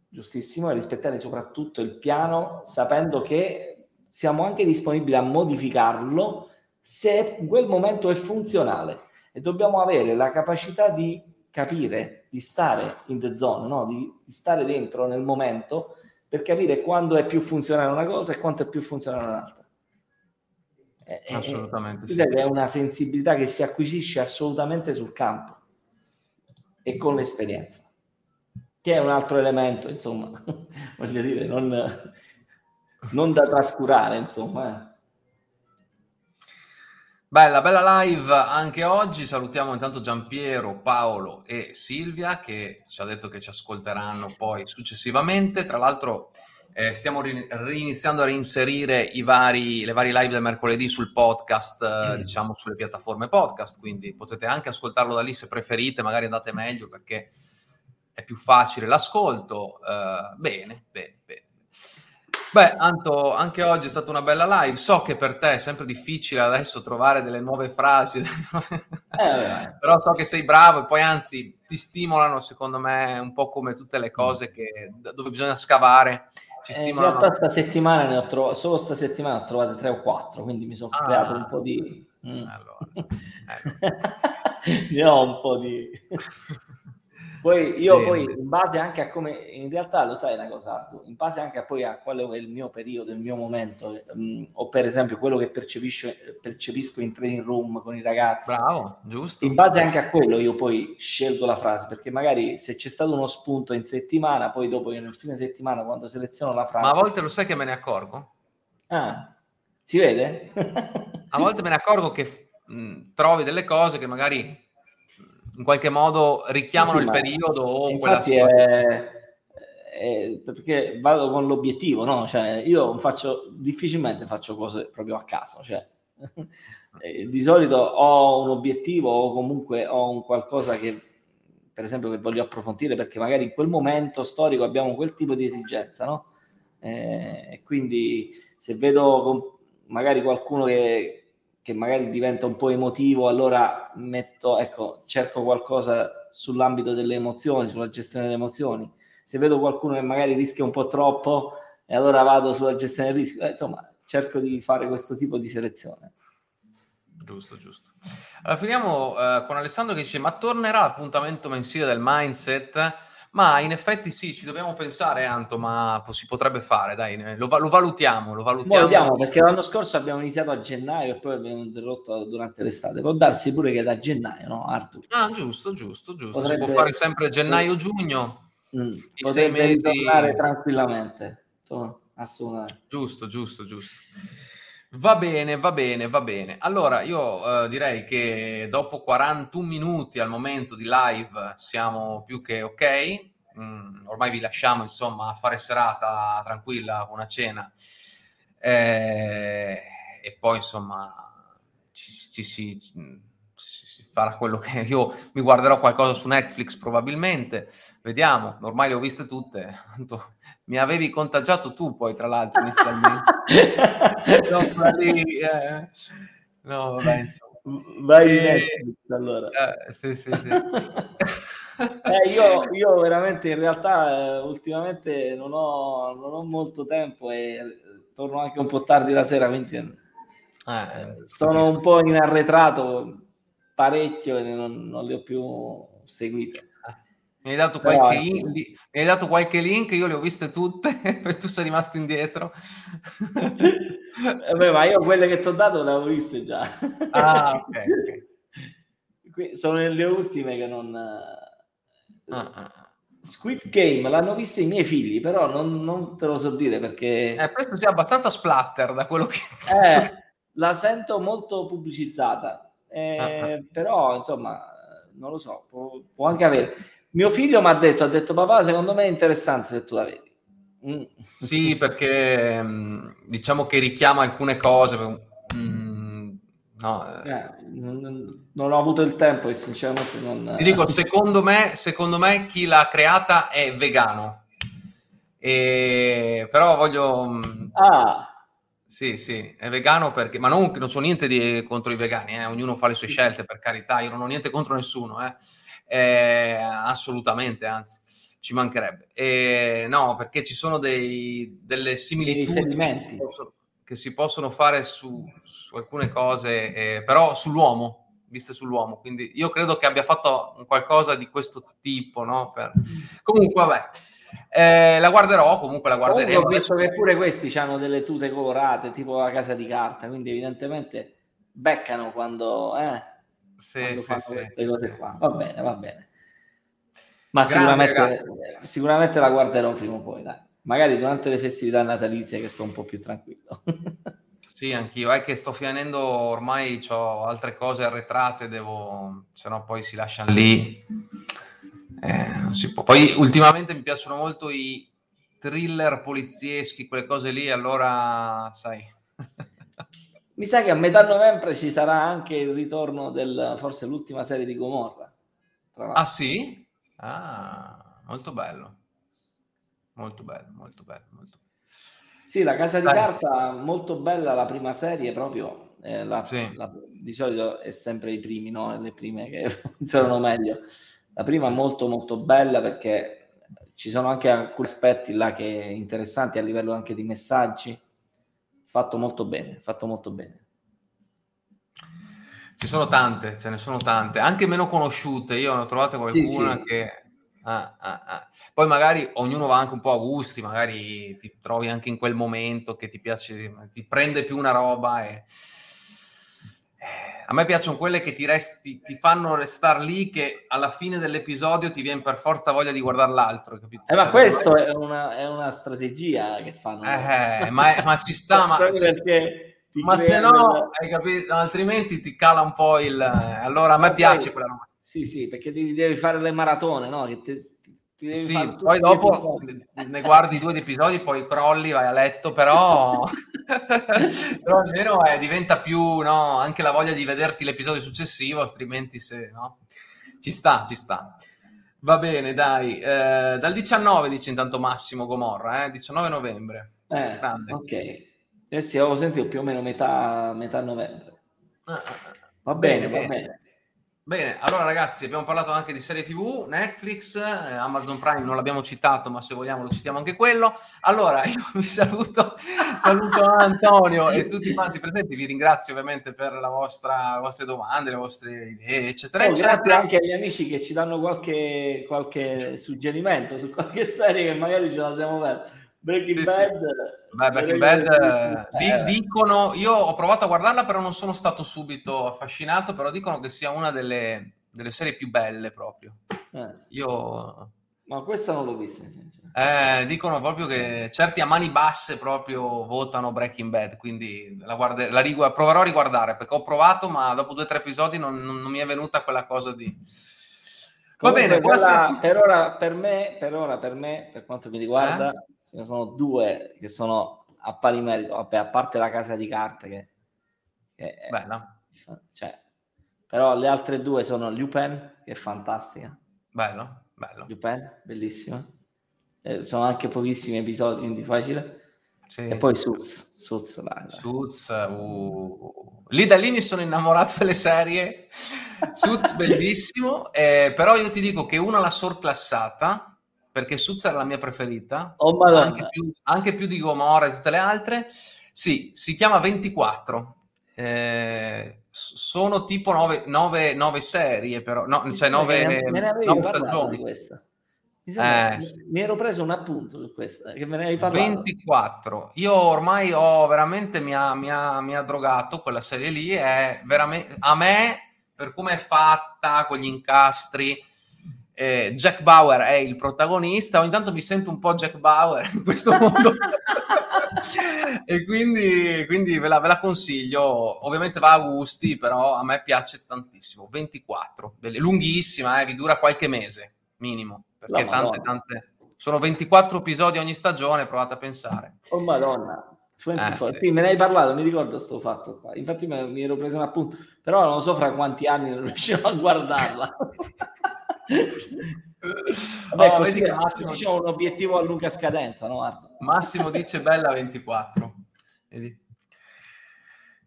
Speaker 2: giustissimo, e rispettare soprattutto il piano, sapendo che siamo anche disponibili a modificarlo se in quel momento è funzionale e dobbiamo avere la capacità di capire, di stare in the zone, no? di, di stare dentro nel momento per capire quando è più funzionale una cosa e quanto è più funzionale un'altra.
Speaker 1: Assolutamente. Sì.
Speaker 2: È una sensibilità che si acquisisce assolutamente sul campo e con l'esperienza che è un altro elemento, insomma, [laughs] voglio dire, non, non da trascurare, insomma. Eh.
Speaker 1: Bella, bella live anche oggi. Salutiamo intanto Giampiero, Paolo e Silvia che ci ha detto che ci ascolteranno poi successivamente. Tra l'altro eh, stiamo ri- riniziando a reinserire vari, le varie live del mercoledì sul podcast, eh, mm. diciamo sulle piattaforme podcast, quindi potete anche ascoltarlo da lì se preferite, magari andate meglio perché è più facile l'ascolto. Uh, bene, bene, bene. Beh, Anto, anche oggi è stata una bella live. So che per te è sempre difficile adesso trovare delle nuove frasi, [laughs] eh, però so che sei bravo e poi anzi ti stimolano, secondo me, un po' come tutte le cose che, dove bisogna scavare.
Speaker 2: Ci stimolano. in realtà sta settimana ne ho trovato, solo sta settimana ho trovato tre o quattro, quindi mi sono ah, creato un po' di... Mm. Allora, ecco. [laughs] ne ho un po' di... [laughs] Poi io poi in base anche a come, in realtà lo sai una cosa Artu, in base anche a poi a quale è il mio periodo, il mio momento, mh, mm, o per esempio quello che percepisco in training room con i ragazzi.
Speaker 1: Bravo, giusto.
Speaker 2: In base anche a quello io poi scelgo la frase, perché magari se c'è stato uno spunto in settimana, poi dopo io nel fine settimana quando seleziono la frase...
Speaker 1: Ma a volte lo sai che me ne accorgo?
Speaker 2: Ah, si vede?
Speaker 1: a volte me ne accorgo che mh, trovi delle cose che magari in qualche modo richiamano sì, il periodo o quella
Speaker 2: situazione. È, perché vado con l'obiettivo, no? Cioè, io faccio difficilmente faccio cose proprio a caso, cioè, [laughs] di solito ho un obiettivo o comunque ho un qualcosa che per esempio che voglio approfondire perché magari in quel momento storico abbiamo quel tipo di esigenza, no? Eh, e quindi se vedo magari qualcuno che, che magari diventa un po' emotivo, allora metto, ecco, cerco qualcosa sull'ambito delle emozioni, sulla gestione delle emozioni. Se vedo qualcuno che magari rischia un po' troppo, e allora vado sulla gestione del rischio. Eh, insomma, cerco di fare questo tipo di selezione.
Speaker 1: Giusto, giusto. Allora, finiamo uh, con Alessandro che dice: Ma tornerà l'appuntamento mensile del mindset? Ma in effetti sì, ci dobbiamo pensare, Anto, ma si potrebbe fare, dai, lo, lo valutiamo, lo valutiamo.
Speaker 2: Vediamo, perché l'anno scorso abbiamo iniziato a gennaio e poi abbiamo interrotto durante l'estate. Può darsi pure che da gennaio, no, Arthur?
Speaker 1: Ah, giusto, giusto, giusto. Potrebbe... Si può fare sempre gennaio-giugno.
Speaker 2: Mm. Potrebbe mesi... tranquillamente. Assolutamente.
Speaker 1: Giusto, giusto, giusto. Va bene, va bene, va bene. Allora, io eh, direi che dopo 41 minuti al momento di live siamo più che ok. Mm, ormai vi lasciamo insomma a fare serata tranquilla, una cena. Eh, e poi insomma ci, si farà quello che [laughs] io mi guarderò qualcosa su Netflix probabilmente. Vediamo, ormai le ho viste tutte. Mi avevi contagiato tu poi, tra l'altro, inizialmente. [laughs] no, lì, eh. no, vabbè, insomma.
Speaker 2: Vai e... Netflix, allora.
Speaker 1: Eh, sì, sì, sì. [laughs]
Speaker 2: eh, io, io, veramente in realtà eh, ultimamente non ho, non ho, molto tempo e torno anche un po' tardi la sera, quindi eh, sono un po' in arretrato parecchio e non, non li ho più seguite.
Speaker 1: Mi hai, dato Però, qualche link, mi hai dato qualche link, io le ho viste tutte [laughs] e tu sei rimasto indietro.
Speaker 2: Vabbè, ma io quelle che ti ho dato le avevo viste già.
Speaker 1: Ah, ok.
Speaker 2: okay. [laughs] Sono le ultime che non... Ah, ah, ah. Squid Game l'hanno vista i miei figli, però non, non te lo so dire perché...
Speaker 1: Eh, penso sia abbastanza splatter da quello che...
Speaker 2: Eh, [laughs] la sento molto pubblicizzata eh, però insomma non lo so, può, può anche avere. Mio figlio mi ha detto, ha detto papà secondo me è interessante se tu la vedi.
Speaker 1: Mm. Sì, perché mm, diciamo che richiama alcune cose. Mm, no,
Speaker 2: eh. eh, non, non, ho avuto il tempo e sinceramente non...
Speaker 1: Ti dico, secondo me, secondo me chi l'ha creata è vegano. E... Però voglio...
Speaker 2: Mm, ah,
Speaker 1: sì, sì, è vegano perché, ma non, non so niente di, contro i vegani, eh? ognuno fa le sue scelte, per carità, io non ho niente contro nessuno, eh? Eh, assolutamente, anzi, ci mancherebbe. Eh, no, perché ci sono dei, delle similitudini che, si possono fare su, su alcune cose, eh, però sull'uomo, viste sull'uomo, quindi io credo che abbia fatto qualcosa di questo tipo, no? Per... Comunque, vabbè. Eh, la guarderò, comunque la guarderemo.
Speaker 2: Comunque, visto che pure questi hanno delle tute colorate, tipo la casa di carta, quindi evidentemente beccano quando, eh, sì, sì, sì, queste cose qua. Va bene, va bene. Ma sicuramente, sicuramente, la guarderò prima o poi, dai. Magari durante le festività natalizie che sono un po' più tranquillo. [laughs]
Speaker 1: Sì, anch'io. È che sto finendo ormai, ho altre cose arretrate, devo, se no poi si lasciano lì eh, non si può. Poi ultimamente mi piacciono molto i thriller polizieschi, quelle cose lì, allora sai. [laughs]
Speaker 2: mi sa che a metà novembre ci sarà anche il ritorno del forse l'ultima serie di Gomorra.
Speaker 1: Ah sì? Ah, molto bello. Molto bello, molto bello, molto
Speaker 2: Sì, la Casa di Dai. Carta, molto bella la prima serie proprio. Eh, la, sì. la, di solito è sempre i primi, no? Le prime che [laughs] funzionano meglio. La prima è molto molto bella perché ci sono anche alcuni aspetti là che interessanti a livello anche di messaggi. Fatto molto bene, fatto molto bene.
Speaker 1: Ci sono tante, ce ne sono tante, anche meno conosciute. Io ne ho trovate qualcuna sì, sì. che Ah, ah, ah. Poi magari ognuno va anche un po' a gusti, magari ti trovi anche in quel momento che ti piace, ti prende più una roba e... A me piacciono quelle che ti, resti, ti fanno restare lì, che alla fine dell'episodio ti viene per forza voglia di guardare l'altro.
Speaker 2: Capito? Eh, ma cioè, questo è una, è una, strategia che fanno.
Speaker 1: Eh, ma, ma, ci sta, ma, [laughs] perché ma se no, hai capito, altrimenti ti cala un po' il... Allora a me piace quella roba.
Speaker 2: Sì, sì, perché devi, devi fare le maratone, no? Che te,
Speaker 1: sì, poi dopo ne guardi due episodi, poi crolli, vai a letto, però, [laughs] però almeno eh, diventa più no? anche la voglia di vederti l'episodio successivo, altrimenti se no, ci sta, ci sta. Va bene, dai, eh, dal 19 dice intanto Massimo Gomorra, eh? 19 novembre.
Speaker 2: Eh, Grande. Ok, eh sì, avevo sentito più o meno metà, metà novembre. Ah, ah, ah. Va bene, bene va bene. Bene.
Speaker 1: Allora ragazzi abbiamo parlato anche di serie tv, Netflix, eh, Amazon Prime non l'abbiamo citato ma se vogliamo lo citiamo anche quello. Allora [laughs] io vi saluto, saluto Antonio e tutti quanti presenti, vi ringrazio ovviamente per la vostra, le vostre domande, le vostre idee eccetera oh, eccetera.
Speaker 2: Grazie anche agli amici che ci danno qualche, qualche suggerimento su qualche serie che magari ce la siamo persa. Breaking sì, Bad... Sì
Speaker 1: Beh, Breaking Bad eh, dicono, io ho provato a guardarla, però non sono stato subito affascinato, però dicono che sia una delle, delle serie più belle proprio. Eh. Io...
Speaker 2: Ma questa non l'ho vista.
Speaker 1: Eh, dicono proprio che certi a mani basse proprio votano Breaking Bad, quindi la, guarde- la rigu- proverò a riguardare perché ho provato, ma dopo due o tre episodi non, non, non mi è venuta quella cosa di...
Speaker 2: Va Comunque, bene, quella, per ora per me, per ora per me, per quanto mi riguarda, eh? Ce ne sono due che sono a pari merito, vabbè, a parte la casa di carte che, che è,
Speaker 1: Bella.
Speaker 2: Cioè, però le altre due sono Lupin, che è fantastica.
Speaker 1: Bello, bello.
Speaker 2: Lupin, bellissima. Eh, sono anche pochissimi episodi, quindi facile. Sì. E poi Suits. Suits,
Speaker 1: Suits uh. lì da lì mi sono innamorato delle serie. Suits bellissimo, eh, però io ti dico che una l'ha sorclassata perché Suits era la mia preferita,
Speaker 2: oh,
Speaker 1: anche, più, anche, più, di Gomorra e tutte le altre. Sì, si chiama 24. Eh, sono tipo 9, serie, però, no, cioè 9
Speaker 2: me ne avevi parlato di questa. Mi, sembra, eh, mi, ero preso un appunto su questa, che me ne avevi parlato.
Speaker 1: 24. Io ormai ho veramente, mi ha, mi ha, mi ha drogato quella serie lì, è veramente, a me, per come è fatta, con gli incastri, eh, Jack Bauer è il protagonista, ogni tanto mi sento un po' Jack Bauer in questo mondo. [laughs] e quindi, quindi ve, la, ve, la, consiglio. Ovviamente va a gusti, però a me piace tantissimo. 24, lunghissima, eh, vi dura qualche mese minimo, perché tante, tante... Sono 24 episodi ogni stagione, provate a pensare.
Speaker 2: Oh madonna. Eh, sì. sì. me ne hai parlato, mi ricordo questo fatto qua. Infatti mi ero preso un appunto, però non so fra quanti anni non riuscivo a guardarla. [laughs] Vabbè, oh, così Massimo c'è un obiettivo a lunga scadenza, no? Ardo?
Speaker 1: Massimo dice bella 24. Vedi?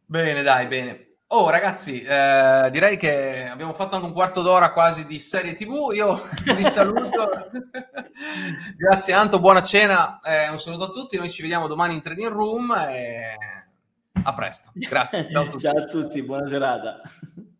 Speaker 1: Bene, dai, bene. Oh ragazzi, eh, direi che abbiamo fatto anche un quarto d'ora quasi di serie TV. Io vi saluto. [laughs] Grazie Anto, buona cena. Eh, un saluto a tutti. Noi ci vediamo domani in Trading Room. E... A presto. Grazie.
Speaker 2: Ciao a tutti, [laughs] Ciao a tutti buona serata.